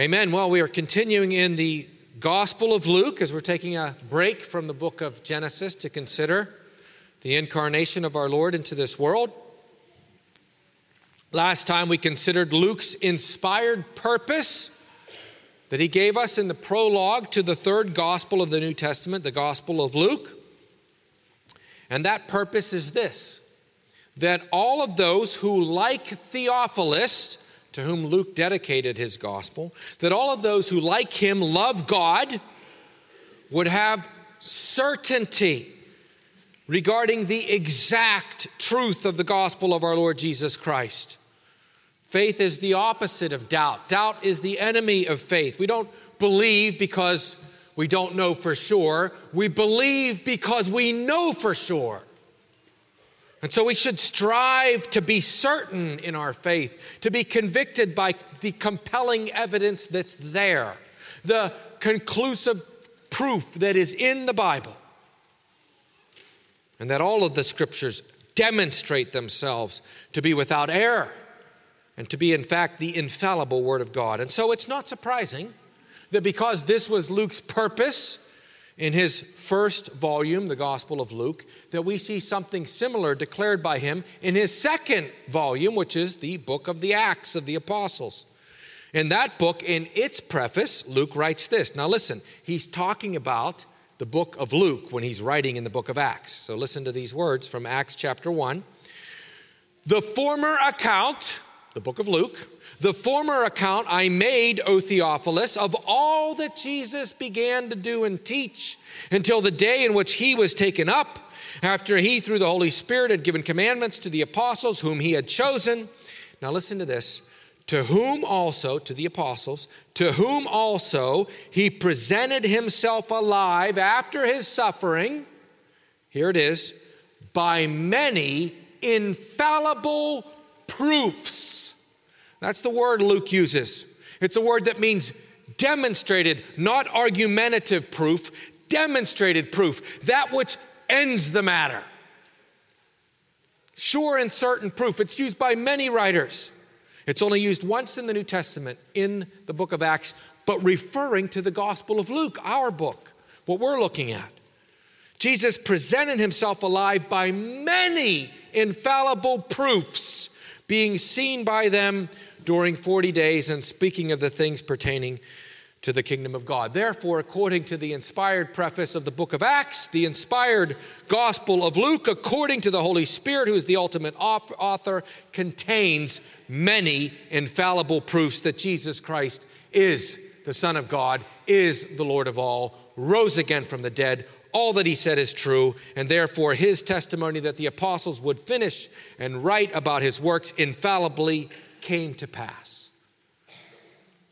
Amen. Well, we are continuing in the Gospel of Luke as we're taking a break from the book of Genesis to consider the incarnation of our Lord into this world. Last time we considered Luke's inspired purpose that he gave us in the prologue to the third gospel of the New Testament, the Gospel of Luke. And that purpose is this that all of those who, like Theophilus, to whom Luke dedicated his gospel, that all of those who, like him, love God, would have certainty regarding the exact truth of the gospel of our Lord Jesus Christ. Faith is the opposite of doubt. Doubt is the enemy of faith. We don't believe because we don't know for sure. We believe because we know for sure. And so we should strive to be certain in our faith, to be convicted by the compelling evidence that's there, the conclusive proof that is in the Bible, and that all of the scriptures demonstrate themselves to be without error and to be, in fact, the infallible Word of God. And so it's not surprising that because this was Luke's purpose, in his first volume, the Gospel of Luke, that we see something similar declared by him in his second volume, which is the book of the Acts of the Apostles. In that book, in its preface, Luke writes this. Now, listen, he's talking about the book of Luke when he's writing in the book of Acts. So, listen to these words from Acts chapter 1. The former account, the book of Luke, the former account I made, O Theophilus, of all that Jesus began to do and teach until the day in which he was taken up, after he, through the Holy Spirit, had given commandments to the apostles whom he had chosen. Now, listen to this. To whom also, to the apostles, to whom also he presented himself alive after his suffering, here it is, by many infallible proofs that's the word Luke uses. It's a word that means demonstrated, not argumentative proof, demonstrated proof, that which ends the matter. Sure and certain proof. It's used by many writers. It's only used once in the New Testament in the book of Acts, but referring to the Gospel of Luke, our book, what we're looking at. Jesus presented himself alive by many infallible proofs, being seen by them during 40 days and speaking of the things pertaining to the kingdom of God. Therefore, according to the inspired preface of the book of Acts, the inspired gospel of Luke, according to the Holy Spirit, who is the ultimate author, contains many infallible proofs that Jesus Christ is the Son of God, is the Lord of all, rose again from the dead. All that he said is true, and therefore his testimony that the apostles would finish and write about his works infallibly came to pass.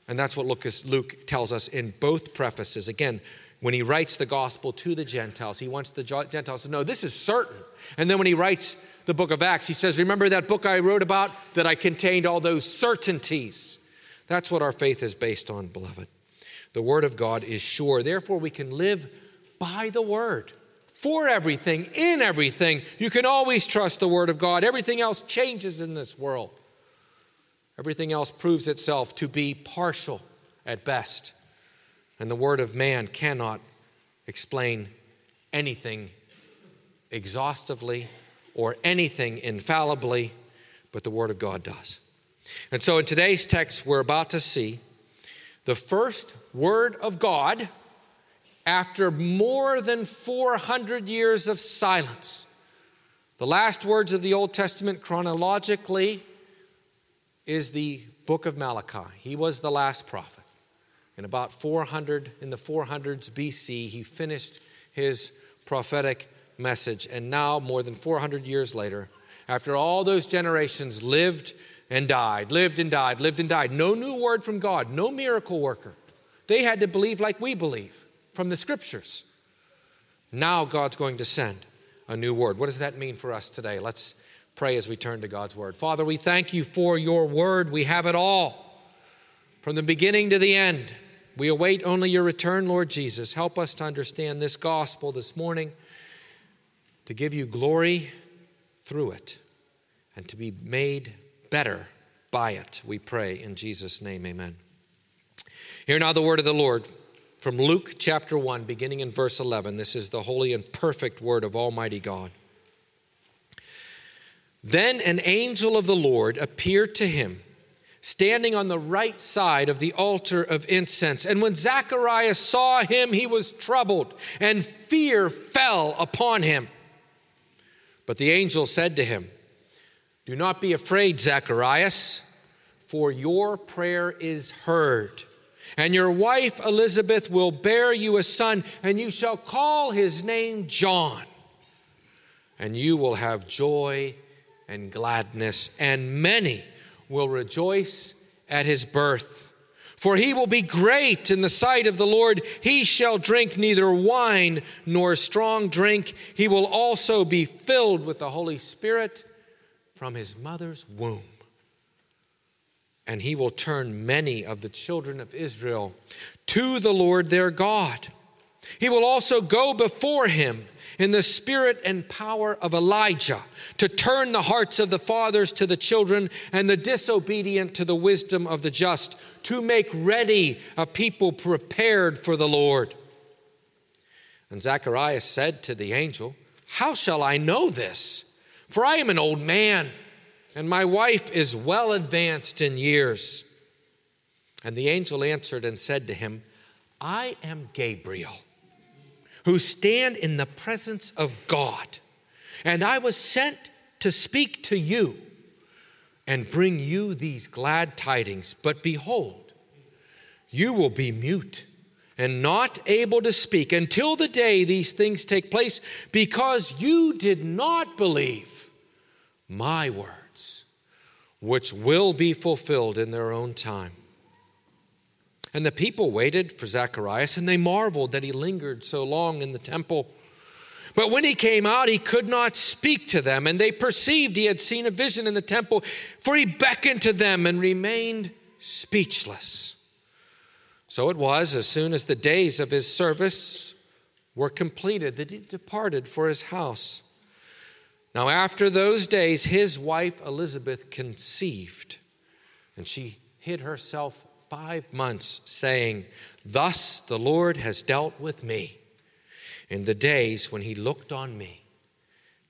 And that's what Luke tells us in both prefaces. Again, when he writes the gospel to the Gentiles, he wants the Gentiles to know this is certain. And then when he writes the book of Acts, he says, Remember that book I wrote about that I contained all those certainties? That's what our faith is based on, beloved. The word of God is sure. Therefore, we can live by the word for everything, in everything. You can always trust the word of God. Everything else changes in this world. Everything else proves itself to be partial at best. And the word of man cannot explain anything exhaustively or anything infallibly, but the word of God does. And so in today's text, we're about to see the first word of God after more than 400 years of silence. The last words of the Old Testament chronologically is the book of Malachi. He was the last prophet. In about 400, in the 400s BC, he finished his prophetic message. And now, more than 400 years later, after all those generations lived and died, lived and died, lived and died, no new word from God, no miracle worker. They had to believe like we believe from the scriptures. Now God's going to send a new word. What does that mean for us today? Let's pray as we turn to God's word. Father, we thank you for your word. We have it all from the beginning to the end. We await only your return, Lord Jesus. Help us to understand this gospel this morning, to give you glory through it, and to be made better by it. We pray in Jesus' name, amen. Hear now the word of the Lord from Luke chapter 1, beginning in verse 11. This is the holy and perfect word of Almighty God. Then an angel of the Lord appeared to him, standing on the right side of the altar of incense. And when Zacharias saw him, he was troubled, and fear fell upon him. But the angel said to him, Do not be afraid, Zacharias, for your prayer is heard and your wife Elizabeth will bear you a son, and you shall call his name John. And you will have joy and gladness, and many will rejoice at his birth. For he will be great in the sight of the Lord. He shall drink neither wine nor strong drink. He will also be filled with the Holy Spirit from his mother's womb and he will turn many of the children of Israel to the Lord their God. He will also go before him in the spirit and power of Elijah to turn the hearts of the fathers to the children and the disobedient to the wisdom of the just, to make ready a people prepared for the Lord. And Zacharias said to the angel, How shall I know this? For I am an old man and my wife is well advanced in years. And the angel answered and said to him, I am Gabriel, who stand in the presence of God, and I was sent to speak to you and bring you these glad tidings. But behold, you will be mute and not able to speak until the day these things take place, because you did not believe my words, which will be fulfilled in their own time. And the people waited for Zacharias, and they marveled that he lingered so long in the temple. But when he came out, he could not speak to them, and they perceived he had seen a vision in the temple, for he beckoned to them and remained speechless. So it was, as soon as the days of his service were completed, that he departed for his house. Now, after those days, his wife Elizabeth conceived, and she hid herself five months, saying, Thus the Lord has dealt with me in the days when he looked on me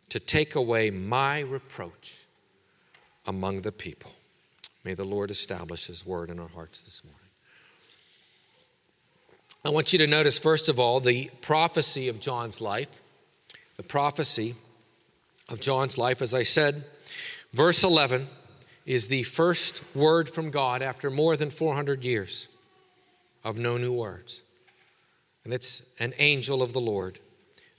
to take away my reproach among the people. May the Lord establish his word in our hearts this morning. I want you to notice, first of all, the prophecy of John's life. The prophecy of John's life, as I said, verse 11 is the first word from God after more than 400 years of no new words. And it's an angel of the Lord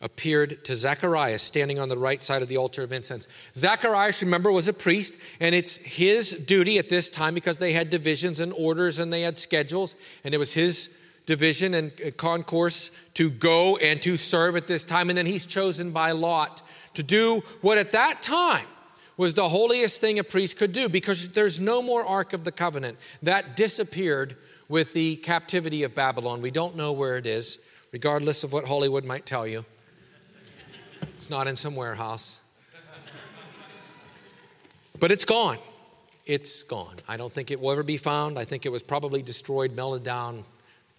appeared to Zacharias standing on the right side of the altar of incense. Zacharias, remember, was a priest, and it's his duty at this time because they had divisions and orders and they had schedules, and it was his division and concourse to go and to serve at this time. And then he's chosen by lot to do what at that time was the holiest thing a priest could do because there's no more Ark of the Covenant. That disappeared with the captivity of Babylon. We don't know where it is, regardless of what Hollywood might tell you. It's not in some warehouse. But it's gone. It's gone. I don't think it will ever be found. I think it was probably destroyed, melted down,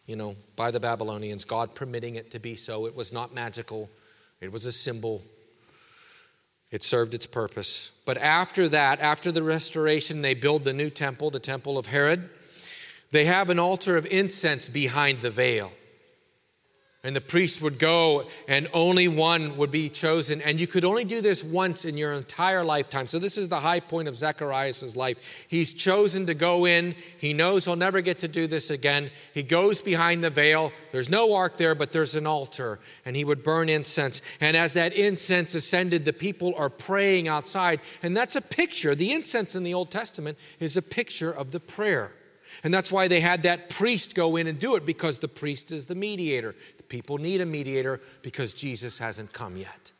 you know, by the Babylonians, God permitting it to be so. It was not magical, it was a symbol it served its purpose. But after that, after the restoration, they build the new temple, the temple of Herod. They have an altar of incense behind the veil. And the priest would go, and only one would be chosen. And you could only do this once in your entire lifetime. So, this is the high point of Zacharias' life. He's chosen to go in. He knows he'll never get to do this again. He goes behind the veil. There's no ark there, but there's an altar. And he would burn incense. And as that incense ascended, the people are praying outside. And that's a picture. The incense in the Old Testament is a picture of the prayer. And that's why they had that priest go in and do it because the priest is the mediator. People need a mediator because Jesus hasn't come yet.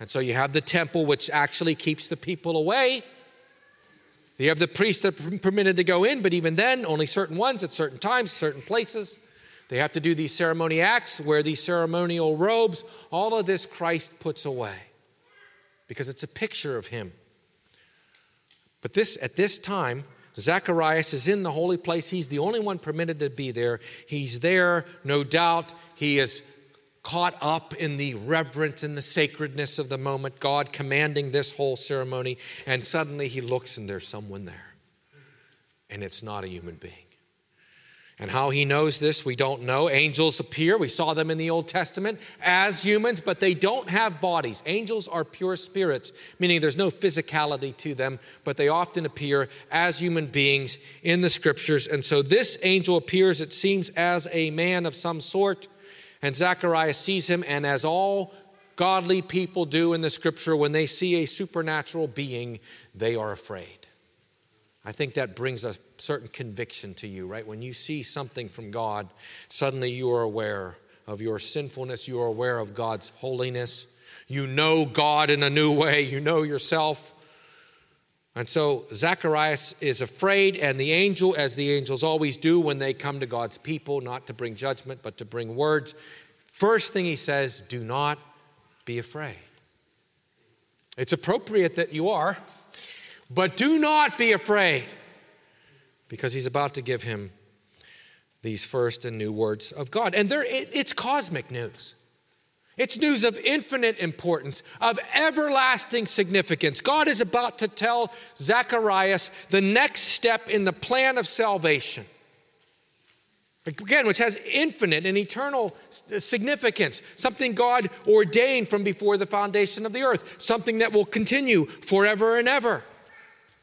And so you have the temple, which actually keeps the people away. You have the priests that are permitted to go in, but even then, only certain ones at certain times, certain places. They have to do these ceremony acts, wear these ceremonial robes. All of this Christ puts away because it's a picture of him. But this, at this time, Zacharias is in the holy place. He's the only one permitted to be there. He's there, no doubt. He is caught up in the reverence and the sacredness of the moment, God commanding this whole ceremony. And suddenly he looks and there's someone there. And it's not a human being. And how he knows this, we don't know. Angels appear. We saw them in the Old Testament as humans, but they don't have bodies. Angels are pure spirits, meaning there's no physicality to them, but they often appear as human beings in the scriptures. And so this angel appears, it seems, as a man of some sort. And Zacharias sees him, and as all godly people do in the scripture, when they see a supernatural being, they are afraid. I think that brings a certain conviction to you, right? When you see something from God, suddenly you are aware of your sinfulness, you are aware of God's holiness. You know God in a new way, you know yourself. And so Zacharias is afraid, and the angel, as the angels always do when they come to God's people, not to bring judgment, but to bring words, first thing he says, do not be afraid. It's appropriate that you are. But do not be afraid, because he's about to give him these first and new words of God. And it, it's cosmic news. It's news of infinite importance, of everlasting significance. God is about to tell Zacharias the next step in the plan of salvation. Again, which has infinite and eternal uh, significance, something God ordained from before the foundation of the earth, something that will continue forever and ever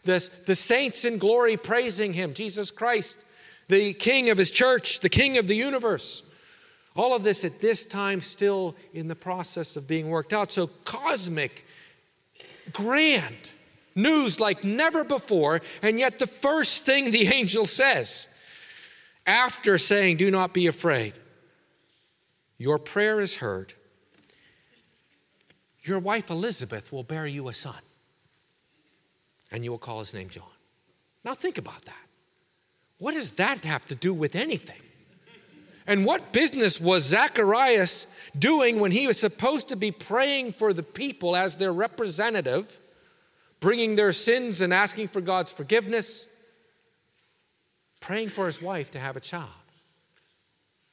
the, the saints in glory praising him, Jesus Christ, the King of his church, the King of the universe. All of this at this time still in the process of being worked out. So cosmic, grand news like never before. And yet, the first thing the angel says after saying, Do not be afraid, your prayer is heard. Your wife Elizabeth will bear you a son and you will call his name John. Now think about that. What does that have to do with anything? And what business was Zacharias doing when he was supposed to be praying for the people as their representative, bringing their sins and asking for God's forgiveness, praying for his wife to have a child,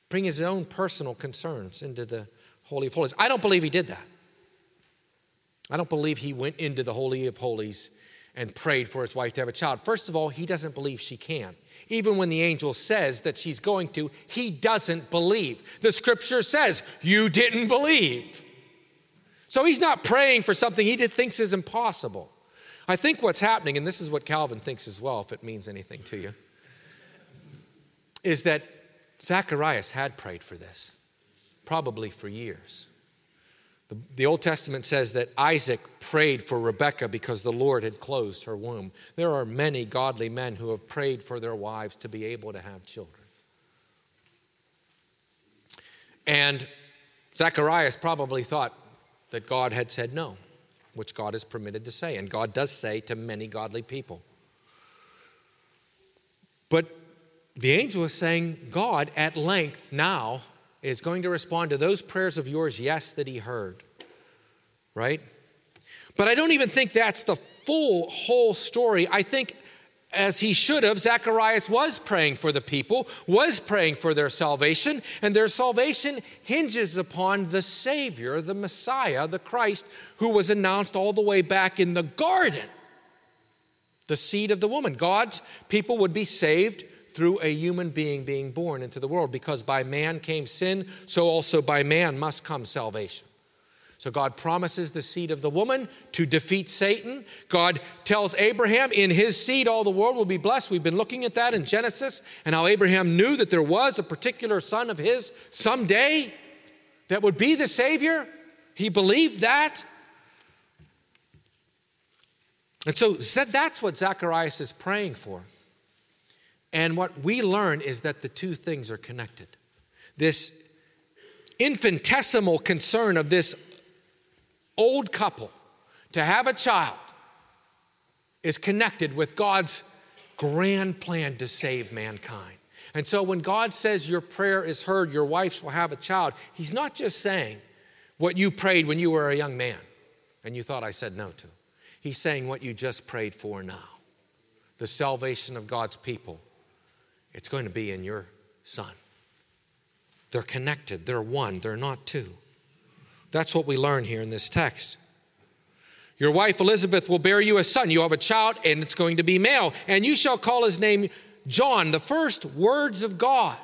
bring his own personal concerns into the Holy of Holies? I don't believe he did that. I don't believe he went into the Holy of Holies and prayed for his wife to have a child. First of all, he doesn't believe she can. Even when the angel says that she's going to, he doesn't believe. The scripture says, You didn't believe. So he's not praying for something he thinks is impossible. I think what's happening, and this is what Calvin thinks as well, if it means anything to you, is that Zacharias had prayed for this, probably for years. The, Old Testament says that Isaac prayed for Rebekah because the Lord had closed her womb. There are many godly men who have prayed for their wives to be able to have children. And Zacharias probably thought that God had said no, which God is permitted to say, and God does say to many godly people. But the angel is saying, God at length now is going to respond to those prayers of yours, yes, that he heard. Right? But I don't even think that's the full whole story. I think as he should have, Zacharias was praying for the people, was praying for their salvation, and their salvation hinges upon the Savior, the Messiah, the Christ, who was announced all the way back in the garden. The seed of the woman. God's people would be saved through a human being being born into the world because by man came sin, so also by man must come salvation. So God promises the seed of the woman to defeat Satan. God tells Abraham, in his seed, all the world will be blessed. We've been looking at that in Genesis and how Abraham knew that there was a particular son of his someday that would be the Savior. He believed that. And so that's what Zacharias is praying for. And what we learn is that the two things are connected. This infinitesimal concern of this old couple to have a child is connected with God's grand plan to save mankind. And so when God says your prayer is heard, your wife will have a child, He's not just saying what you prayed when you were a young man and you thought I said no to. He's saying what you just prayed for now the salvation of God's people, it's going to be in your son. They're connected, they're one, they're not two. That's what we learn here in this text. Your wife Elizabeth will bear you a son. You have a child, and it's going to be male, and you shall call his name John. The first words of God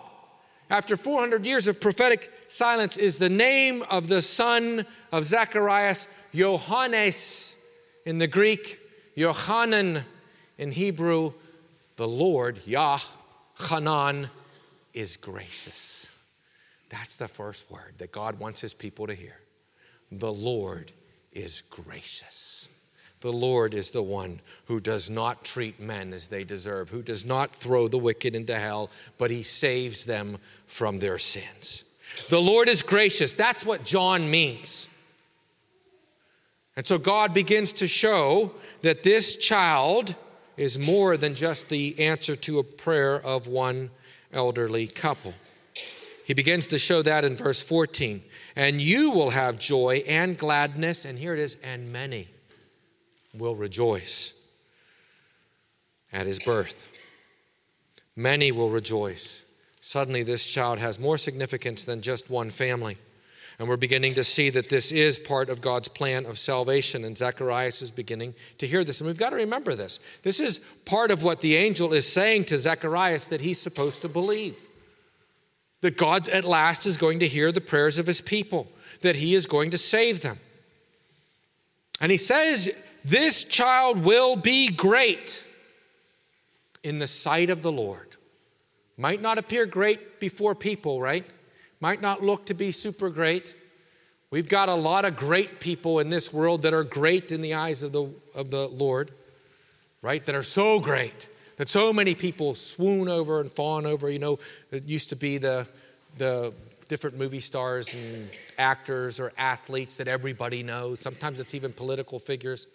after 400 years of prophetic silence is the name of the son of Zacharias, Johannes in the Greek, Yohanan in Hebrew. The Lord, Yah, Hanan, is gracious. That's the first word that God wants his people to hear. The Lord is gracious. The Lord is the one who does not treat men as they deserve, who does not throw the wicked into hell, but he saves them from their sins. The Lord is gracious. That's what John means. And so God begins to show that this child is more than just the answer to a prayer of one elderly couple. He begins to show that in verse 14. And you will have joy and gladness, and here it is, and many will rejoice at his birth. Many will rejoice. Suddenly, this child has more significance than just one family. And we're beginning to see that this is part of God's plan of salvation. And Zacharias is beginning to hear this. And we've got to remember this. This is part of what the angel is saying to Zacharias that he's supposed to believe. That God at last is going to hear the prayers of his people, that he is going to save them. And he says, This child will be great in the sight of the Lord. Might not appear great before people, right? Might not look to be super great. We've got a lot of great people in this world that are great in the eyes of the, of the Lord, right? That are so great that so many people swoon over and fawn over. You know, it used to be the, the different movie stars and actors or athletes that everybody knows. Sometimes it's even political figures.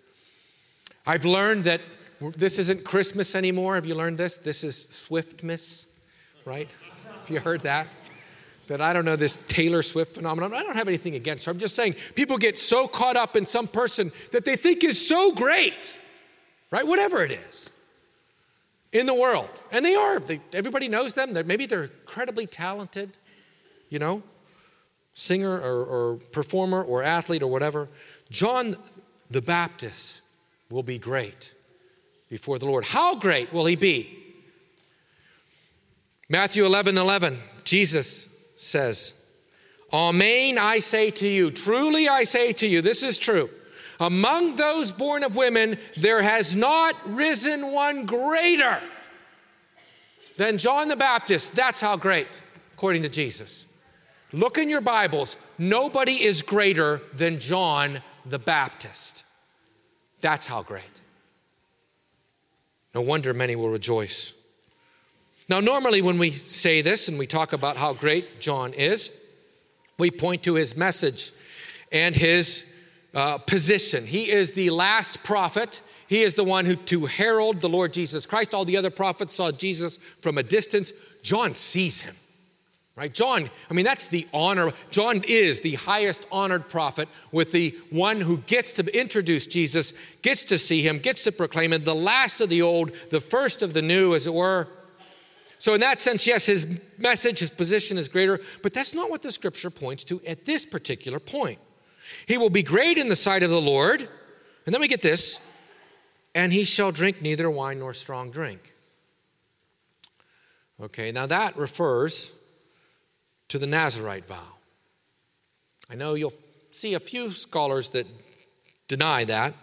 I've learned that this isn't Christmas anymore. Have you learned this? This is Swiftmas, right? Have you heard that? That I don't know this Taylor Swift phenomenon. I don't have anything against her. I'm just saying people get so caught up in some person that they think is so great, right? Whatever it is in the world. And they are. They, everybody knows them. They're, maybe they're incredibly talented you know, singer or, or performer or athlete or whatever. John the Baptist will be great before the Lord. How great will he be? Matthew 11 11, Jesus says, Amen, I say to you, truly I say to you, this is true. Among those born of women, there has not risen one greater than John the Baptist. That's how great, according to Jesus. Look in your Bibles. Nobody is greater than John the Baptist. That's how great. No wonder many will rejoice. Now, normally, when we say this and we talk about how great John is, we point to his message and his uh, position. He is the last prophet. He is the one who to herald the Lord Jesus Christ. All the other prophets saw Jesus from a distance. John sees him right? John, I mean, that's the honor. John is the highest honored prophet with the one who gets to introduce Jesus, gets to see him, gets to proclaim him, the last of the old, the first of the new, as it were. So, in that sense, yes, his message, his position is greater, but that's not what the scripture points to at this particular point. He will be great in the sight of the Lord. And then we get this and he shall drink neither wine nor strong drink. Okay, now that refers to the Nazarite vow. I know you'll see a few scholars that deny that.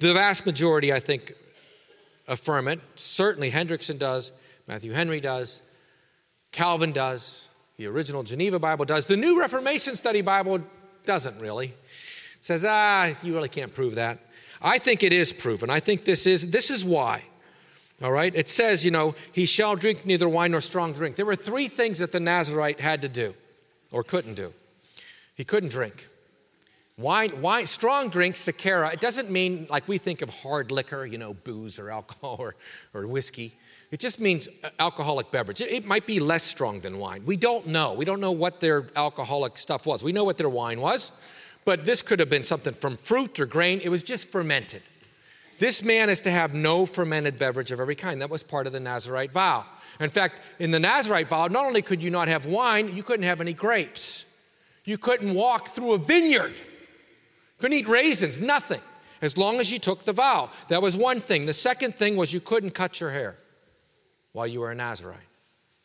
The vast majority, I think, affirm it. Certainly, Hendriksen does, Matthew Henry does, Calvin does, the original Geneva Bible does. The New Reformation Study Bible doesn't really. It says, ah, you really can't prove that. I think it is proven. I think this is this is why. All right? It says, you know, he shall drink neither wine nor strong drink. There were three things that the Nazarite had to do or couldn't do. He couldn't drink. Wine, wine, strong drink, sakara, it doesn't mean like we think of hard liquor, you know, booze or alcohol or, or whiskey. It just means uh, alcoholic beverage. It, it might be less strong than wine. We don't know. We don't know what their alcoholic stuff was. We know what their wine was, but this could have been something from fruit or grain. It was just fermented. this man is to have no fermented beverage of every kind. That was part of the Nazarite vow. In fact, in the Nazarite vow, not only could you not have wine, you couldn't have any grapes. You couldn't walk through a vineyard. Couldn't eat raisins, nothing, as long as you took the vow. That was one thing. The second thing was you couldn't cut your hair while you were a Nazarite,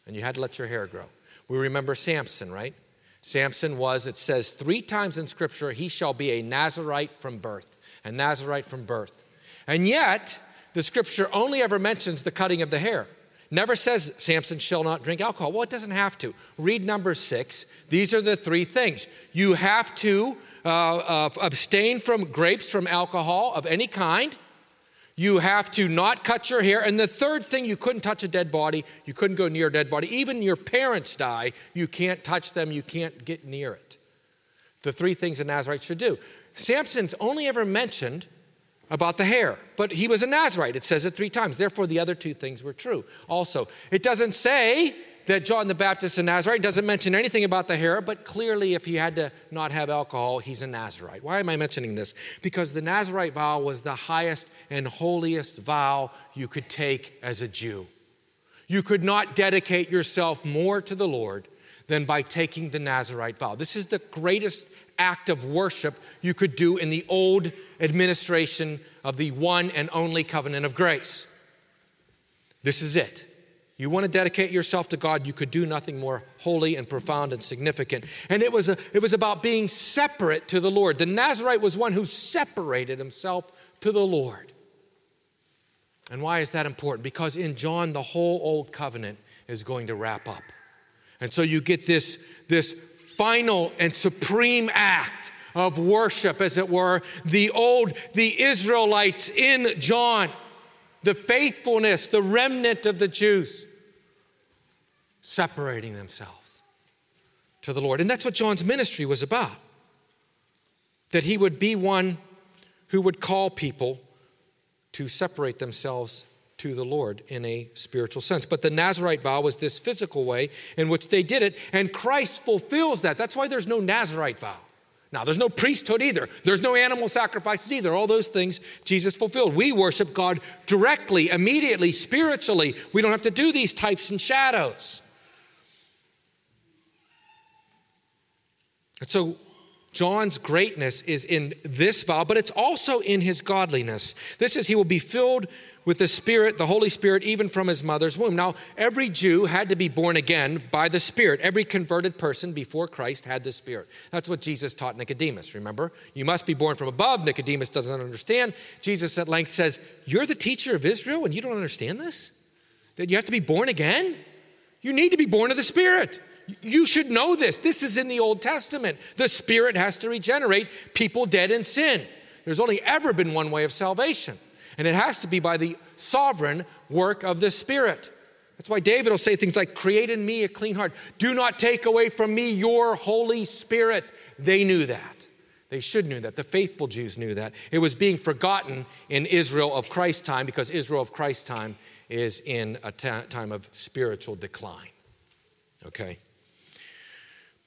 and you had to let your hair grow. We remember Samson, right? Samson was, it says three times in Scripture, he shall be a Nazarite from birth, a Nazarite from birth. And yet, the Scripture only ever mentions the cutting of the hair. Never says Samson shall not drink alcohol. Well, it doesn't have to. Read number six. These are the three things. You have to uh, uh, abstain from grapes, from alcohol of any kind. You have to not cut your hair. And the third thing, you couldn't touch a dead body. You couldn't go near a dead body. Even your parents die, you can't touch them. You can't get near it. The three things a Nazarite should do. Samson's only ever mentioned about the hair, but he was a Nazarite. It says it three times. Therefore, the other two things were true. Also, it doesn't say that John the Baptist is a Nazarite. It doesn't mention anything about the hair, but clearly, if he had to not have alcohol, he's a Nazarite. Why am I mentioning this? Because the Nazarite vow was the highest and holiest vow you could take as a Jew. You could not dedicate yourself more to the Lord than by taking the Nazarite vow. This is the greatest act of worship you could do in the old administration of the one and only covenant of grace. This is it. You want to dedicate yourself to God, you could do nothing more holy and profound and significant. And it was, a, it was about being separate to the Lord. The Nazarite was one who separated himself to the Lord. And why is that important? Because in John, the whole old covenant is going to wrap up. And so you get this, this final and supreme act of worship, as it were, the old, the Israelites in John, the faithfulness, the remnant of the Jews, separating themselves to the Lord. And that's what John's ministry was about. That he would be one who would call people to separate themselves to the Lord in a spiritual sense. But the Nazarite vow was this physical way in which they did it, and Christ fulfills that. That's why there's no Nazarite vow. Now, there's no priesthood either. There's no animal sacrifices either. All those things Jesus fulfilled. We worship God directly, immediately, spiritually. We don't have to do these types and shadows. And so, John's greatness is in this vow, but it's also in his godliness. This is, he will be filled with the Spirit, the Holy Spirit, even from his mother's womb. Now, every Jew had to be born again by the Spirit. Every converted person before Christ had the Spirit. That's what Jesus taught Nicodemus, remember? You must be born from above. Nicodemus doesn't understand. Jesus at length says, You're the teacher of Israel and you don't understand this? That you have to be born again? You need to be born of the Spirit. You should know this. This is in the Old Testament. The Spirit has to regenerate people dead in sin. There's only ever been one way of salvation and it has to be by the sovereign work of the Spirit. That's why David will say things like, Create in me a clean heart. Do not take away from me your Holy Spirit. They knew that. They should knew that. The faithful Jews knew that. It was being forgotten in Israel of Christ's time because Israel of Christ's time is in a t- time of spiritual decline. Okay?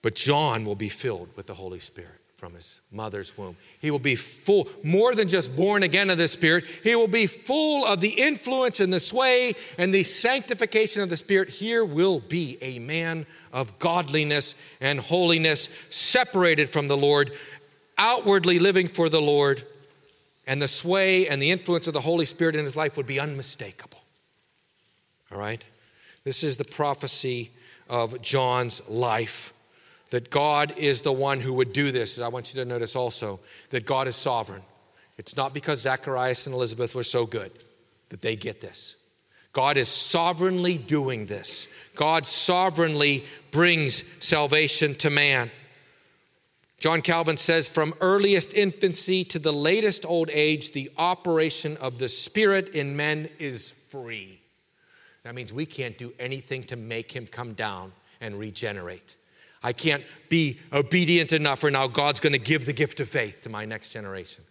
But John will be filled with the Holy Spirit from his mother's womb. He will be full, more than just born again of the Spirit, he will be full of the influence and the sway and the sanctification of the Spirit. Here will be a man of godliness and holiness, separated from the Lord, outwardly living for the Lord, and the sway and the influence of the Holy Spirit in his life would be unmistakable. All right? This is the prophecy of John's life that God is the one who would do this. I want you to notice also that God is sovereign. It's not because Zacharias and Elizabeth were so good that they get this. God is sovereignly doing this. God sovereignly brings salvation to man. John Calvin says, from earliest infancy to the latest old age, the operation of the Spirit in men is free. That means we can't do anything to make him come down and regenerate. I can't be obedient enough, or now God's going to give the gift of faith to my next generation.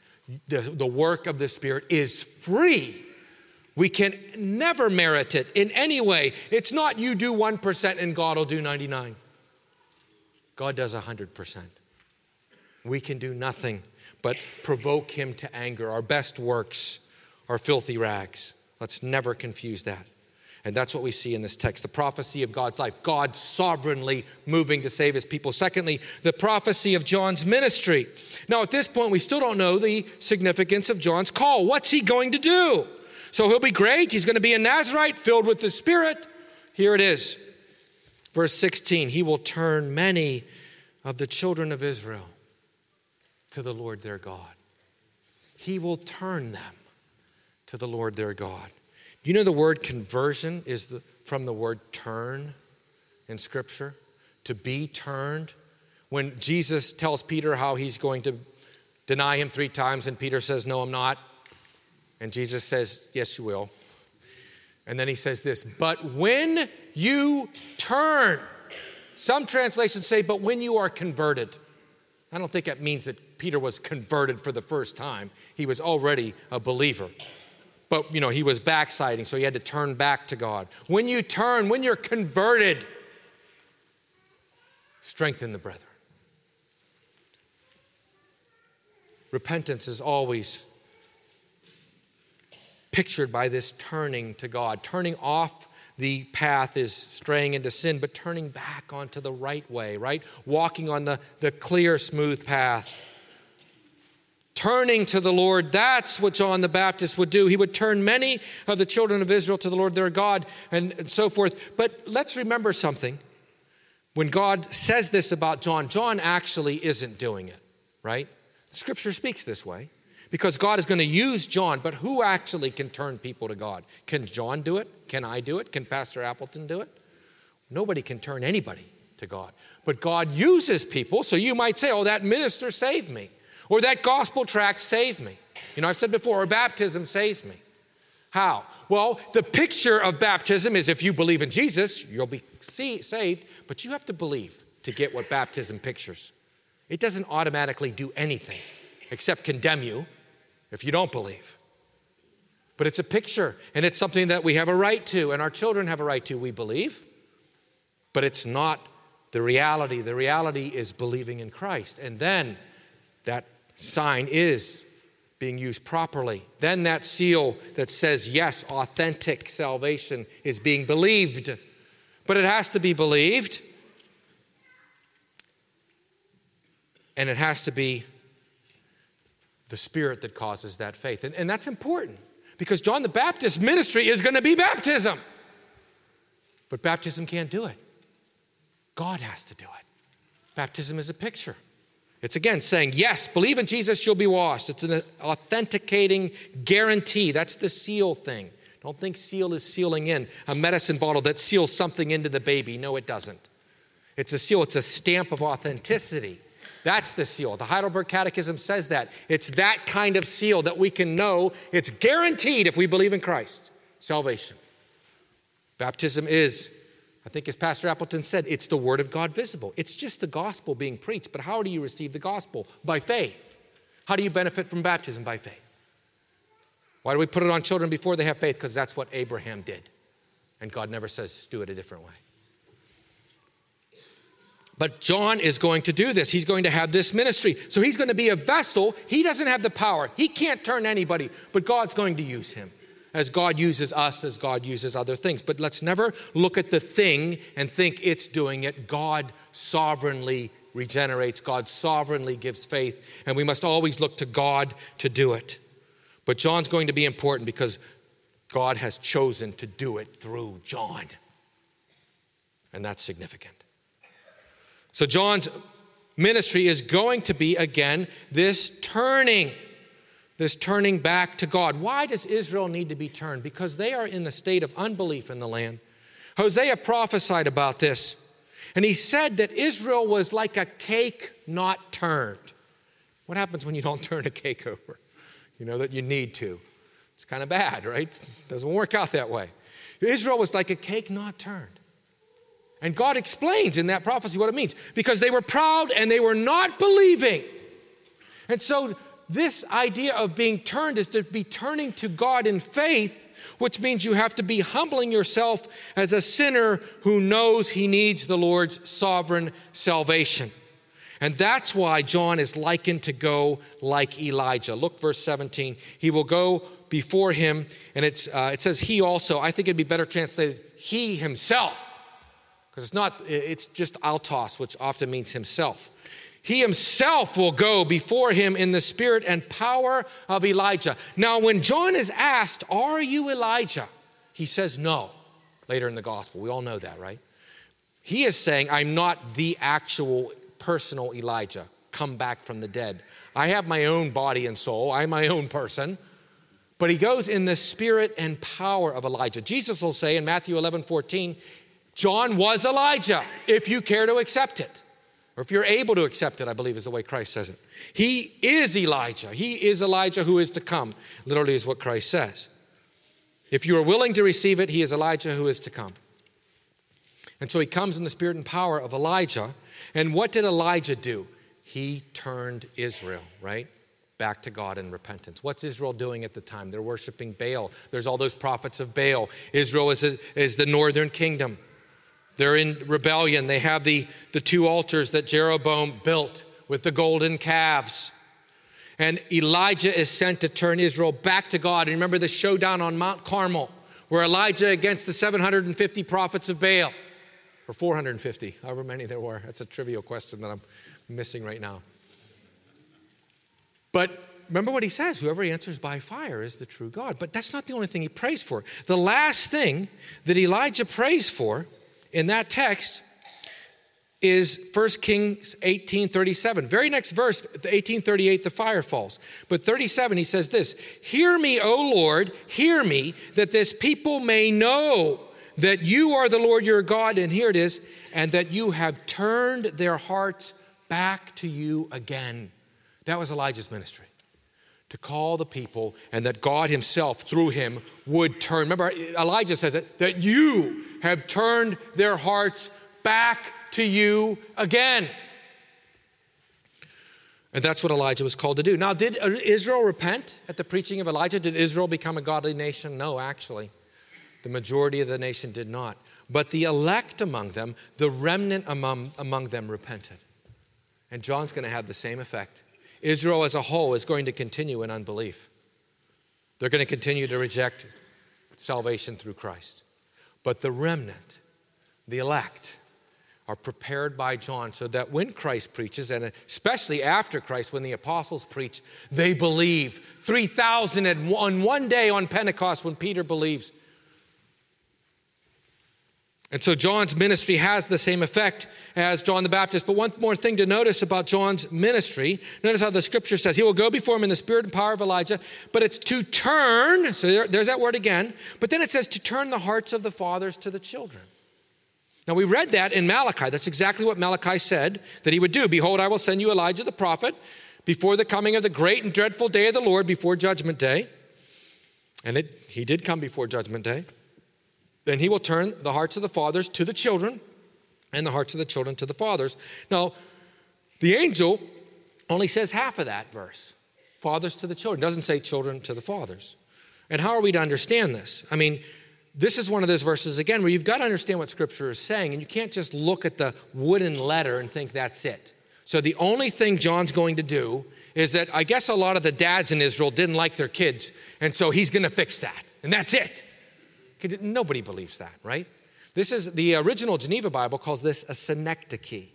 The, the work of the Spirit is free. We can never merit it in any way. It's not you do 1% and God will do 99. God does 100%. We can do nothing but provoke him to anger. Our best works are filthy rags. Let's never confuse that. And that's what we see in this text the prophecy of God's life, God sovereignly moving to save his people. Secondly, the prophecy of John's ministry. Now, at this point, we still don't know the significance of John's call. What's he going to do? So he'll be great. He's going to be a Nazarite filled with the Spirit. Here it is. Verse 16 He will turn many of the children of Israel to the Lord their God. He will turn them to the Lord their God. You know the word conversion is the, from the word turn in Scripture? To be turned. When Jesus tells Peter how he's going to deny him three times, and Peter says, No, I'm not. And Jesus says, Yes, you will. And then he says this, But when you turn, some translations say, But when you are converted. I don't think that means that Peter was converted for the first time. He was already a believer but you know he was backsliding so he had to turn back to god. When you turn when you're converted strengthen the brethren. Repentance is always pictured by this turning to god. Turning off the path is straying into sin but turning back onto the right way right? Walking on the, the clear smooth path turning to the Lord. That's what John the Baptist would do. He would turn many of the children of Israel to the Lord their God and, and so forth. But let's remember something. When God says this about John, John actually isn't doing it, right? Scripture speaks this way because God is going to use John, but who actually can turn people to God? Can John do it? Can I do it? Can Pastor Appleton do it? Nobody can turn anybody to God. But God uses people, so you might say, oh, that minister saved me. Or that gospel tract saved me. You know, I've said before, or baptism saves me. How? Well, the picture of baptism is if you believe in Jesus, you'll be saved, but you have to believe to get what baptism pictures. It doesn't automatically do anything except condemn you if you don't believe. But it's a picture, and it's something that we have a right to, and our children have a right to. We believe, but it's not the reality. The reality is believing in Christ. And then that sign is being used properly. Then that seal that says, yes, authentic salvation is being believed. But it has to be believed, and it has to be the Spirit that causes that faith. And, and that's important because John the Baptist's ministry is going to be baptism. But baptism can't do it, God has to do it. Baptism is a picture. It's again saying, yes, believe in Jesus, you'll be washed. It's an authenticating guarantee. That's the seal thing. Don't think seal is sealing in a medicine bottle that seals something into the baby. No, it doesn't. It's a seal, it's a stamp of authenticity. That's the seal. The Heidelberg Catechism says that. It's that kind of seal that we can know it's guaranteed if we believe in Christ salvation. Baptism is I think, as Pastor Appleton said, it's the Word of God visible. It's just the gospel being preached. But how do you receive the gospel? By faith. How do you benefit from baptism? By faith. Why do we put it on children before they have faith? Because that's what Abraham did. And God never says do it a different way. But John is going to do this. He's going to have this ministry. So he's going to be a vessel. He doesn't have the power, he can't turn anybody, but God's going to use him as God uses us, as God uses other things. But let's never look at the thing and think it's doing it. God sovereignly regenerates, God sovereignly gives faith, and we must always look to God to do it. But John's going to be important because God has chosen to do it through John. And that's significant. So, John's ministry is going to be, again, this turning this turning back to God. Why does Israel need to be turned? Because they are in the state of unbelief in the land. Hosea prophesied about this, and he said that Israel was like a cake not turned. What happens when you don't turn a cake over? You know that you need to. It's kind of bad, right? It doesn't work out that way. Israel was like a cake not turned. And God explains in that prophecy what it means because they were proud and they were not believing. And so this idea of being turned is to be turning to God in faith, which means you have to be humbling yourself as a sinner who knows he needs the Lord's sovereign salvation. And that's why John is likened to go like Elijah. Look, verse 17. He will go before him. And it's, uh, it says he also. I think it'd be better translated he himself, because it's not, it's just autos, which often means himself. He himself will go before him in the spirit and power of Elijah. Now, when John is asked, Are you Elijah? He says no later in the gospel. We all know that, right? He is saying, I'm not the actual personal Elijah, come back from the dead. I have my own body and soul, I'm my own person. But he goes in the spirit and power of Elijah. Jesus will say in Matthew 11 14, John was Elijah, if you care to accept it. Or if you're able to accept it, I believe is the way Christ says it. He is Elijah. He is Elijah who is to come, literally, is what Christ says. If you are willing to receive it, he is Elijah who is to come. And so he comes in the spirit and power of Elijah. And what did Elijah do? He turned Israel, right? Back to God in repentance. What's Israel doing at the time? They're worshiping Baal. There's all those prophets of Baal. Israel is, a, is the northern kingdom. They're in rebellion. They have the, the two altars that Jeroboam built with the golden calves. And Elijah is sent to turn Israel back to God. And remember the showdown on Mount Carmel, where Elijah against the 750 prophets of Baal, or 450, however many there were. That's a trivial question that I'm missing right now. But remember what he says whoever answers by fire is the true God. But that's not the only thing he prays for. The last thing that Elijah prays for in that text is 1 Kings 18:37. Very next verse, 1838, the fire falls. But 37, he says this: Hear me, O Lord, hear me, that this people may know that you are the Lord your God, and here it is, and that you have turned their hearts back to you again. That was Elijah's ministry to call the people and that God Himself, through him, would turn. Remember, Elijah says it that you have turned their hearts back to you again. And that's what Elijah was called to do. Now, did Israel repent at the preaching of Elijah? Did Israel become a godly nation? No, actually. The majority of the nation did not. But the elect among them, the remnant among, among them, repented. And John's going to have the same effect. Israel as a whole is going to continue in unbelief. They're going to continue to reject salvation through Christ. But the remnant, the elect, are prepared by John so that when Christ preaches, and especially after Christ, when the apostles preach, they believe. 3,000 on one day on Pentecost when Peter believes. And so John's ministry has the same effect as John the Baptist. But one more thing to notice about John's ministry notice how the scripture says he will go before him in the spirit and power of Elijah, but it's to turn, so there, there's that word again, but then it says to turn the hearts of the fathers to the children. Now we read that in Malachi. That's exactly what Malachi said that he would do. Behold, I will send you Elijah the prophet before the coming of the great and dreadful day of the Lord, before judgment day. And it, he did come before judgment day. Then he will turn the hearts of the fathers to the children and the hearts of the children to the fathers. Now, the angel only says half of that verse fathers to the children, doesn't say children to the fathers. And how are we to understand this? I mean, this is one of those verses, again, where you've got to understand what Scripture is saying, and you can't just look at the wooden letter and think that's it. So, the only thing John's going to do is that I guess a lot of the dads in Israel didn't like their kids, and so he's going to fix that, and that's it. Nobody believes that, right? This is the original Geneva Bible calls this a synecdoche.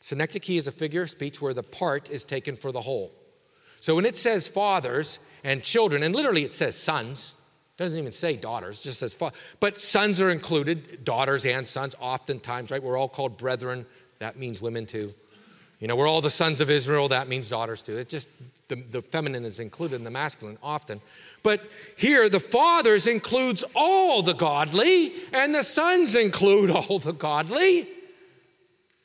Synecdoche is a figure of speech where the part is taken for the whole. So when it says fathers and children, and literally it says sons, it doesn't even say daughters, just says but sons are included, daughters and sons, oftentimes, right? We're all called brethren. That means women too. You know, we're all the sons of Israel. That means daughters too. It's just the, the feminine is included in the masculine often. But here, the fathers includes all the godly, and the sons include all the godly.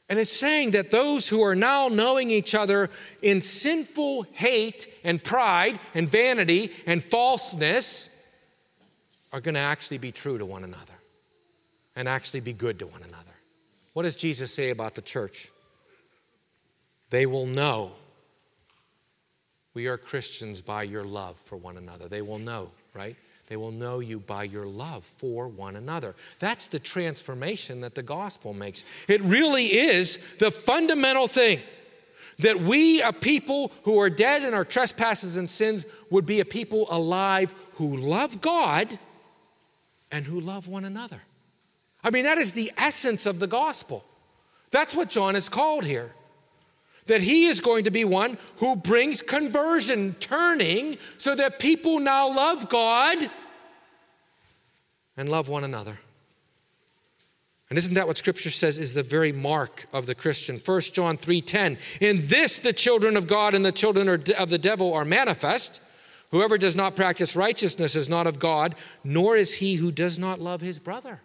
And it's saying that those who are now knowing each other in sinful hate and pride and vanity and falseness are going to actually be true to one another and actually be good to one another. What does Jesus say about the church? They will know we are Christians by your love for one another. They will know, right? They will know you by your love for one another. That's the transformation that the gospel makes. It really is the fundamental thing that we, a people who are dead in our trespasses and sins, would be a people alive who love God and who love one another. I mean, that is the essence of the gospel. That's what John is called here. That he is going to be one who brings conversion, turning, so that people now love God and love one another. And isn't that what scripture says is the very mark of the Christian? 1 John 3:10. In this the children of God and the children of the devil are manifest. Whoever does not practice righteousness is not of God, nor is he who does not love his brother.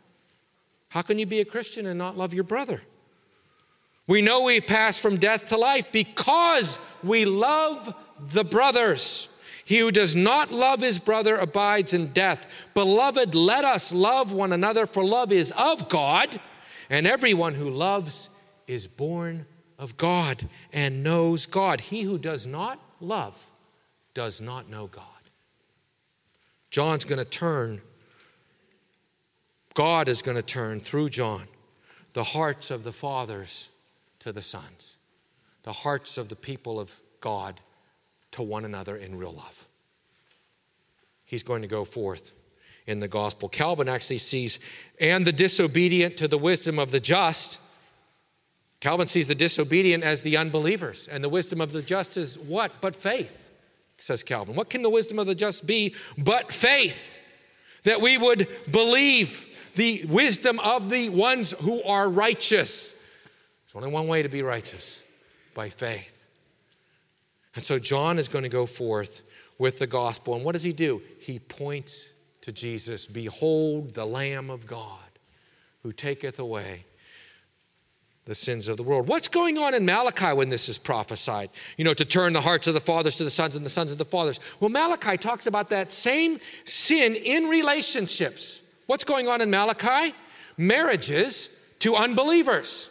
How can you be a Christian and not love your brother? We know we've passed from death to life because we love the brothers. He who does not love his brother abides in death. Beloved, let us love one another, for love is of God, and everyone who loves is born of God and knows God. He who does not love does not know God. John's going to turn, God is going to turn through John the hearts of the fathers to the sons, the hearts of the people of God to one another in real love. He's going to go forth in the gospel. Calvin actually sees, and the disobedient to the wisdom of the just. Calvin sees the disobedient as the unbelievers, and the wisdom of the just is what? But faith, says Calvin. What can the wisdom of the just be but faith? That we would believe the wisdom of the ones who are righteous. Only one way to be righteous by faith. And so John is going to go forth with the gospel. And what does he do? He points to Jesus Behold, the Lamb of God who taketh away the sins of the world. What's going on in Malachi when this is prophesied? You know, to turn the hearts of the fathers to the sons and the sons of the fathers. Well, Malachi talks about that same sin in relationships. What's going on in Malachi? Marriages to unbelievers.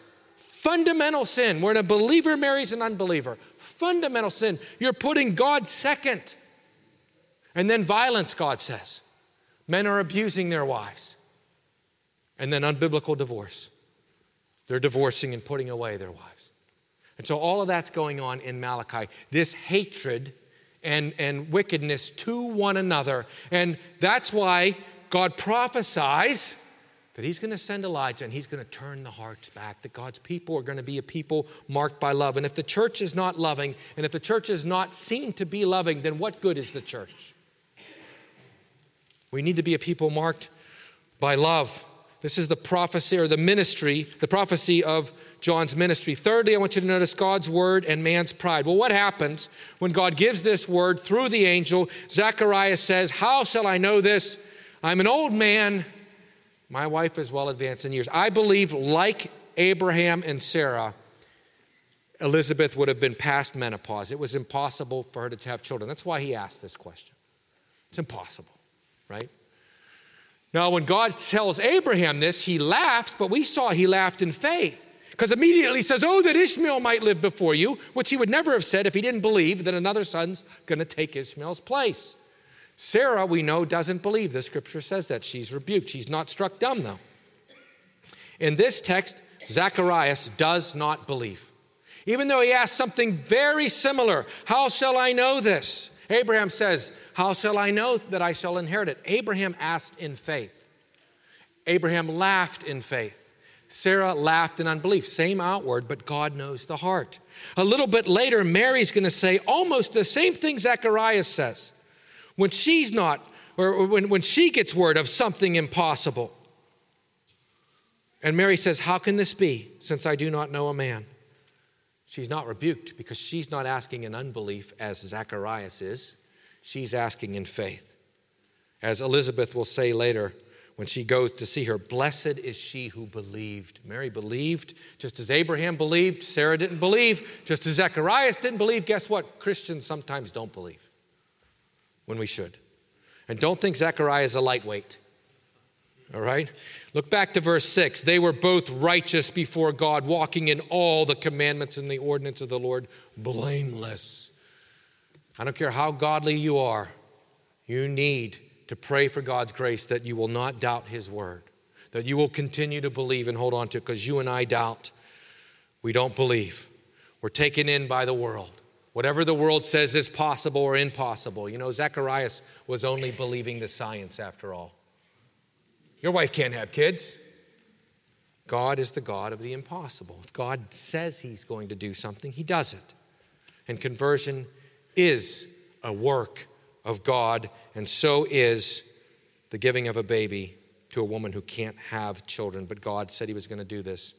Fundamental sin. When a believer marries an unbeliever, fundamental sin. You're putting God second. And then violence, God says. Men are abusing their wives. And then unbiblical divorce. They're divorcing and putting away their wives. And so all of that's going on in Malachi. This hatred and, and wickedness to one another. And that's why God prophesies that he's going to send Elijah and he's going to turn the hearts back, that God's people are going to be a people marked by love. And if the church is not loving, and if the church is not seen to be loving, then what good is the church? We need to be a people marked by love. This is the prophecy or the ministry, the prophecy of John's ministry. Thirdly, I want you to notice God's word and man's pride. Well, what happens when God gives this word through the angel? Zechariah says, How shall I know this? I'm an old man my wife is well advanced in years. I believe, like Abraham and Sarah, Elizabeth would have been past menopause. It was impossible for her to have children. That's why he asked this question. It's impossible, right? Now, when God tells Abraham this, he laughs, but we saw he laughed in faith. Because immediately he says, Oh, that Ishmael might live before you, which he would never have said if he didn't believe that another son's going to take Ishmael's place. Sarah, we know, doesn't believe. The scripture says that. She's rebuked. She's not struck dumb, though. In this text, Zacharias does not believe. Even though he asks something very similar How shall I know this? Abraham says, How shall I know that I shall inherit it? Abraham asked in faith. Abraham laughed in faith. Sarah laughed in unbelief. Same outward, but God knows the heart. A little bit later, Mary's going to say almost the same thing Zacharias says when she's not, or when, when she gets word of something impossible. And Mary says, How can this be, since I do not know a man? She's not rebuked because she's not asking in unbelief as Zacharias is. She's asking in faith. As Elizabeth will say later when she goes to see her, Blessed is she who believed. Mary believed, just as Abraham believed, Sarah didn't believe, just as Zacharias didn't believe. Guess what? Christians sometimes don't believe when we should. And don't think Zechariah is a lightweight. All right? Look back to verse 6. They were both righteous before God, walking in all the commandments and the ordinance of the Lord, blameless. I don't care how godly you are, you need to pray for God's grace that you will not doubt His word, that you will continue to believe and hold on to because you and I doubt. We don't believe. We're taken in by the world. Whatever the world says is possible or impossible. You know, Zacharias was only believing the science after all. Your wife can't have kids. God is the God of the impossible. If God says He's going to do something, He does it. And conversion is a work of God, and so is the giving of a baby to a woman who can't have children. But God said He was going to do this.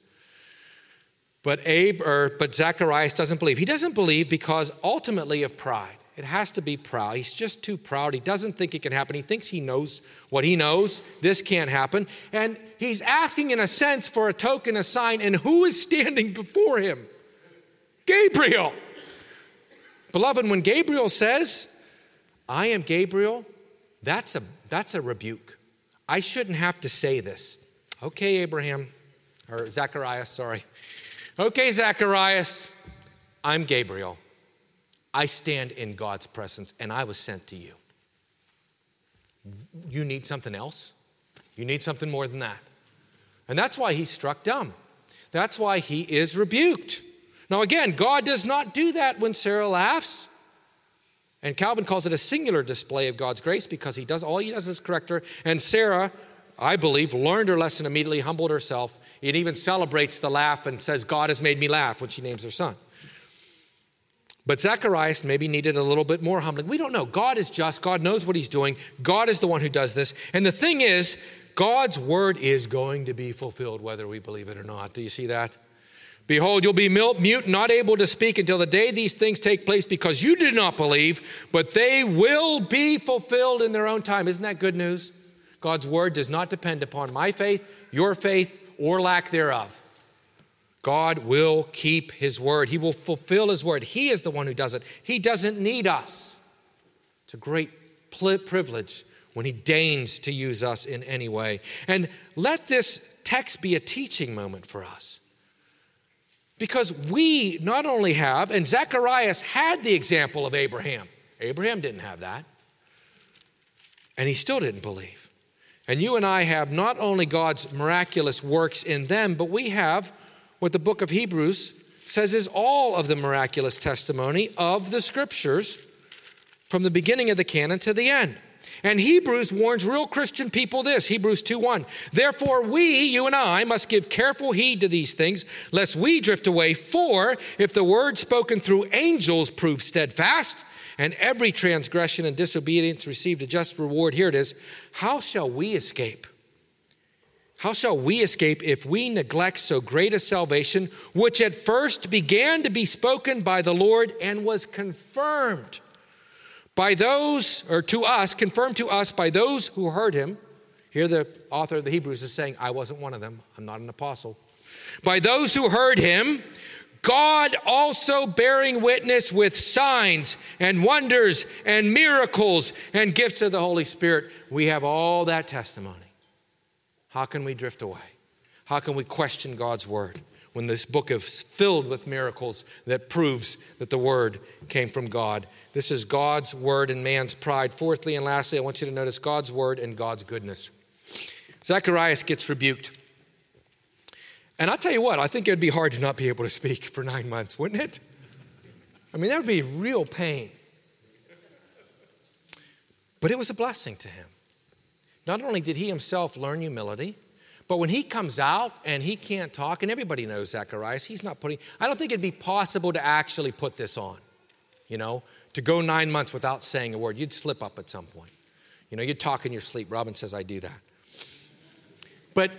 But Abe, or, but Zacharias doesn't believe. He doesn't believe because ultimately of pride. It has to be proud. He's just too proud. He doesn't think it can happen. He thinks he knows what he knows. This can't happen. And he's asking, in a sense, for a token, a sign. And who is standing before him? Gabriel. Beloved, when Gabriel says, I am Gabriel, that's a, that's a rebuke. I shouldn't have to say this. Okay, Abraham, or Zacharias, sorry. Okay, Zacharias, I'm Gabriel. I stand in God's presence and I was sent to you. You need something else? You need something more than that. And that's why he's struck dumb. That's why he is rebuked. Now, again, God does not do that when Sarah laughs. And Calvin calls it a singular display of God's grace because he does all he does is correct her. And Sarah, I believe, learned her lesson immediately, humbled herself. It even celebrates the laugh and says, God has made me laugh when she names her son. But Zacharias maybe needed a little bit more humbling. We don't know. God is just. God knows what he's doing. God is the one who does this. And the thing is, God's word is going to be fulfilled whether we believe it or not. Do you see that? Behold, you'll be mute, not able to speak until the day these things take place because you did not believe, but they will be fulfilled in their own time. Isn't that good news? God's word does not depend upon my faith, your faith, or lack thereof. God will keep his word. He will fulfill his word. He is the one who does it. He doesn't need us. It's a great privilege when he deigns to use us in any way. And let this text be a teaching moment for us. Because we not only have, and Zacharias had the example of Abraham. Abraham didn't have that. And he still didn't believe. And you and I have not only God's miraculous works in them, but we have what the book of Hebrews says is all of the miraculous testimony of the scriptures from the beginning of the canon to the end. And Hebrews warns real Christian people this Hebrews 2 1. Therefore, we, you and I, must give careful heed to these things, lest we drift away. For if the word spoken through angels proved steadfast, and every transgression and disobedience received a just reward, here it is, how shall we escape? How shall we escape if we neglect so great a salvation, which at first began to be spoken by the Lord and was confirmed by those, or to us, confirmed to us by those who heard him? Here, the author of the Hebrews is saying, I wasn't one of them. I'm not an apostle. By those who heard him, God also bearing witness with signs and wonders and miracles and gifts of the Holy Spirit. We have all that testimony. How can we drift away? How can we question God's word when this book is filled with miracles that proves that the word came from God? This is God's word and man's pride. Fourthly and lastly, I want you to notice God's word and God's goodness. Zacharias gets rebuked. And I'll tell you what, I think it'd be hard to not be able to speak for nine months, wouldn't it? I mean, that would be real pain. But it was a blessing to him. Not only did he himself learn humility, but when he comes out and he can't talk, and everybody knows Zacharias, he's not putting, I don't think it'd be possible to actually put this on, you know, to go nine months without saying a word. You'd slip up at some point. You know, you'd talk in your sleep. Robin says, I do that. But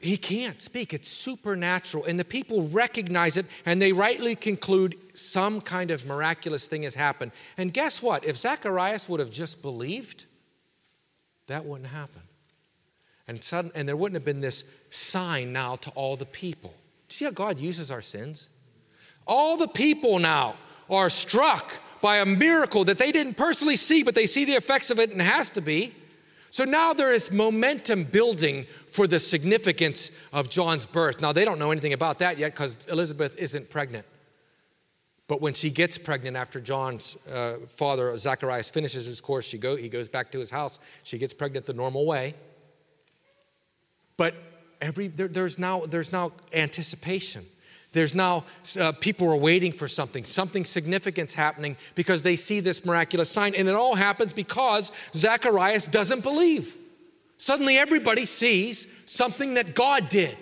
he can't speak. It's supernatural. And the people recognize it and they rightly conclude some kind of miraculous thing has happened. And guess what? If Zacharias would have just believed, that wouldn't happen. And, sudden, and there wouldn't have been this sign now to all the people. See how God uses our sins? All the people now are struck by a miracle that they didn't personally see, but they see the effects of it and it has to be. So now there is momentum building for the significance of John's birth. Now they don't know anything about that yet because Elizabeth isn't pregnant. But when she gets pregnant after John's uh, father, Zacharias, finishes his course, she go, he goes back to his house. She gets pregnant the normal way. But every, there, there's, now, there's now anticipation. There's now uh, people are waiting for something, something significant's happening because they see this miraculous sign. And it all happens because Zacharias doesn't believe. Suddenly, everybody sees something that God did.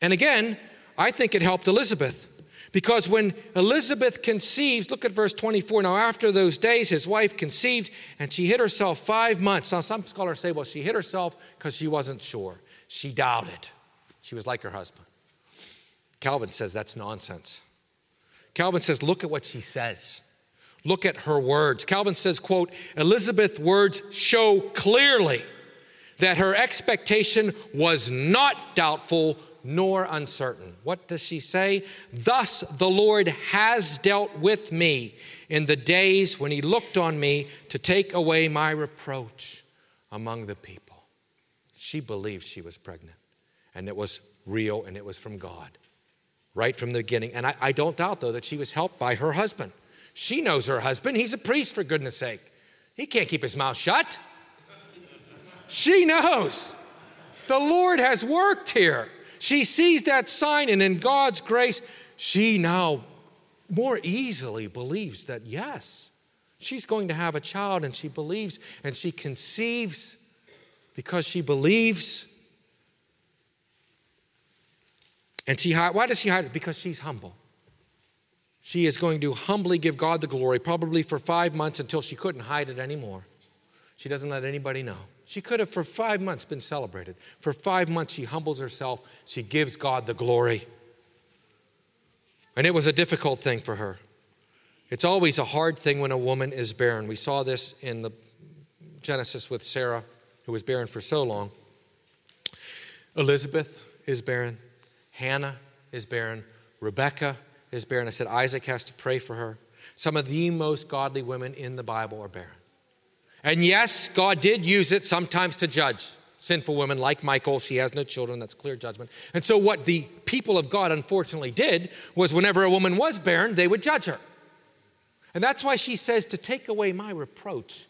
And again, I think it helped Elizabeth. Because when Elizabeth conceives, look at verse 24. Now, after those days, his wife conceived and she hid herself five months. Now, some scholars say, well, she hid herself because she wasn't sure. She doubted. She was like her husband. Calvin says that's nonsense. Calvin says, look at what she says. Look at her words. Calvin says, quote, Elizabeth's words show clearly that her expectation was not doubtful nor uncertain. What does she say? Thus the Lord has dealt with me in the days when he looked on me to take away my reproach among the people. She believed she was pregnant, and it was real and it was from God right from the beginning. And I, I don't doubt, though, that she was helped by her husband. She knows her husband. He's a priest, for goodness sake. He can't keep his mouth shut. She knows. The Lord has worked here. She sees that sign, and in God's grace, she now more easily believes that yes, she's going to have a child, and she believes and she conceives because she believes. And she why does she hide it? Because she's humble. She is going to humbly give God the glory, probably for five months until she couldn't hide it anymore. She doesn't let anybody know. She could have for five months been celebrated. For five months, she humbles herself. She gives God the glory. And it was a difficult thing for her. It's always a hard thing when a woman is barren. We saw this in the Genesis with Sarah, who was barren for so long. Elizabeth is barren. Hannah is barren. Rebecca is barren. I said Isaac has to pray for her. Some of the most godly women in the Bible are barren. And yes, God did use it sometimes to judge sinful women like Michal. She has no children, that's clear judgment. And so, what the people of God unfortunately did was whenever a woman was barren, they would judge her. And that's why she says to take away my reproach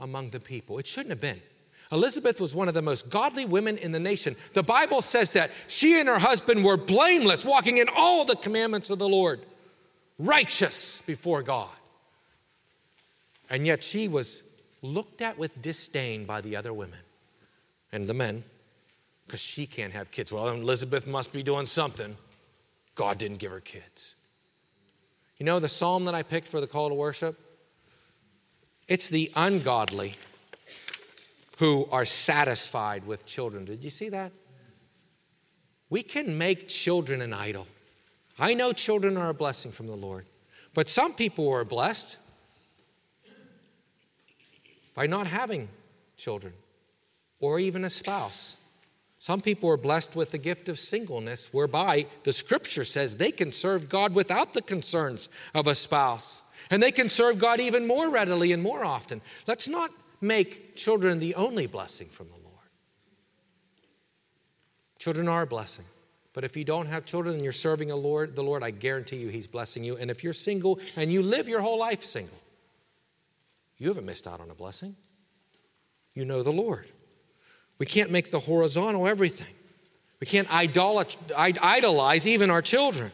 among the people. It shouldn't have been. Elizabeth was one of the most godly women in the nation. The Bible says that she and her husband were blameless, walking in all the commandments of the Lord, righteous before God. And yet she was looked at with disdain by the other women and the men because she can't have kids. Well, Elizabeth must be doing something. God didn't give her kids. You know the psalm that I picked for the call to worship? It's the ungodly who are satisfied with children. Did you see that? We can make children an idol. I know children are a blessing from the Lord, but some people are blessed by not having children or even a spouse. Some people are blessed with the gift of singleness, whereby the scripture says they can serve God without the concerns of a spouse. And they can serve God even more readily and more often. Let's not make children the only blessing from the Lord. Children are a blessing. But if you don't have children and you're serving a Lord, the Lord, I guarantee you He's blessing you. And if you're single and you live your whole life single, you haven't missed out on a blessing. You know the Lord. We can't make the horizontal everything. We can't idolize even our children.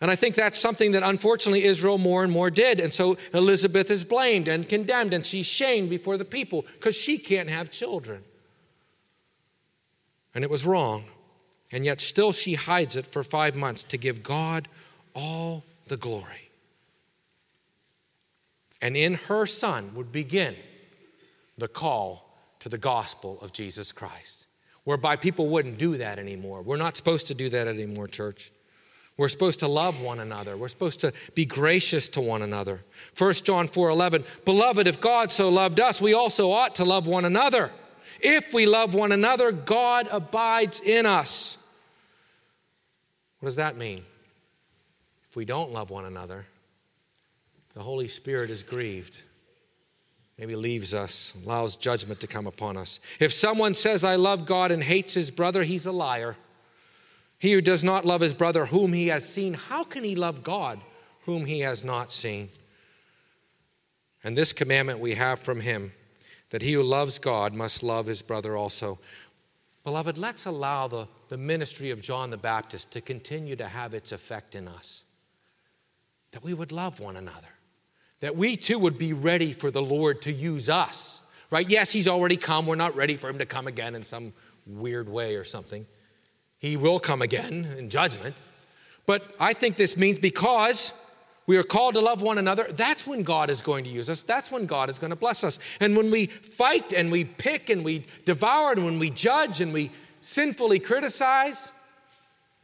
And I think that's something that unfortunately Israel more and more did. And so Elizabeth is blamed and condemned, and she's shamed before the people because she can't have children. And it was wrong. And yet still she hides it for five months to give God all the glory. And in her son would begin the call to the gospel of Jesus Christ, whereby people wouldn't do that anymore. We're not supposed to do that anymore, church. We're supposed to love one another. We're supposed to be gracious to one another. 1 John 4 11, Beloved, if God so loved us, we also ought to love one another. If we love one another, God abides in us. What does that mean? If we don't love one another, the Holy Spirit is grieved. Maybe leaves us, allows judgment to come upon us. If someone says, I love God and hates his brother, he's a liar. He who does not love his brother whom he has seen, how can he love God whom he has not seen? And this commandment we have from him that he who loves God must love his brother also. Beloved, let's allow the, the ministry of John the Baptist to continue to have its effect in us. That we would love one another. That we too would be ready for the Lord to use us. Right? Yes, He's already come. We're not ready for Him to come again in some weird way or something. He will come again in judgment. But I think this means because we are called to love one another, that's when God is going to use us. That's when God is going to bless us. And when we fight and we pick and we devour and when we judge and we sinfully criticize,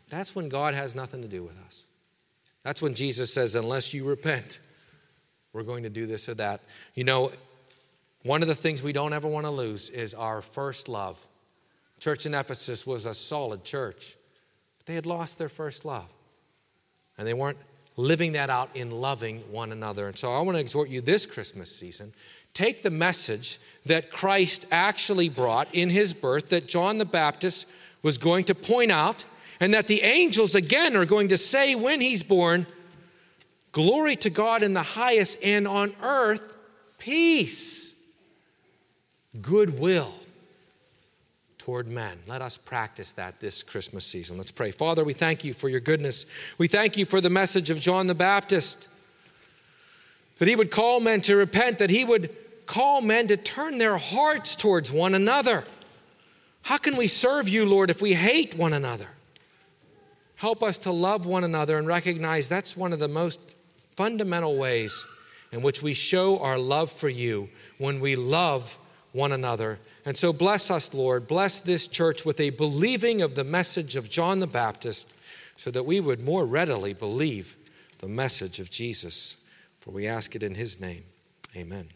that's when God has nothing to do with us. That's when Jesus says, unless you repent, we're going to do this or that. You know, one of the things we don't ever want to lose is our first love. Church in Ephesus was a solid church, but they had lost their first love. And they weren't living that out in loving one another. And so I want to exhort you this Christmas season take the message that Christ actually brought in his birth, that John the Baptist was going to point out, and that the angels again are going to say when he's born, Glory to God in the highest, and on earth, peace, goodwill toward men. Let us practice that this Christmas season. Let's pray. Father, we thank you for your goodness. We thank you for the message of John the Baptist that he would call men to repent, that he would call men to turn their hearts towards one another. How can we serve you, Lord, if we hate one another? Help us to love one another and recognize that's one of the most fundamental ways in which we show our love for you when we love one another. And so bless us, Lord. Bless this church with a believing of the message of John the Baptist so that we would more readily believe the message of Jesus. For we ask it in his name. Amen.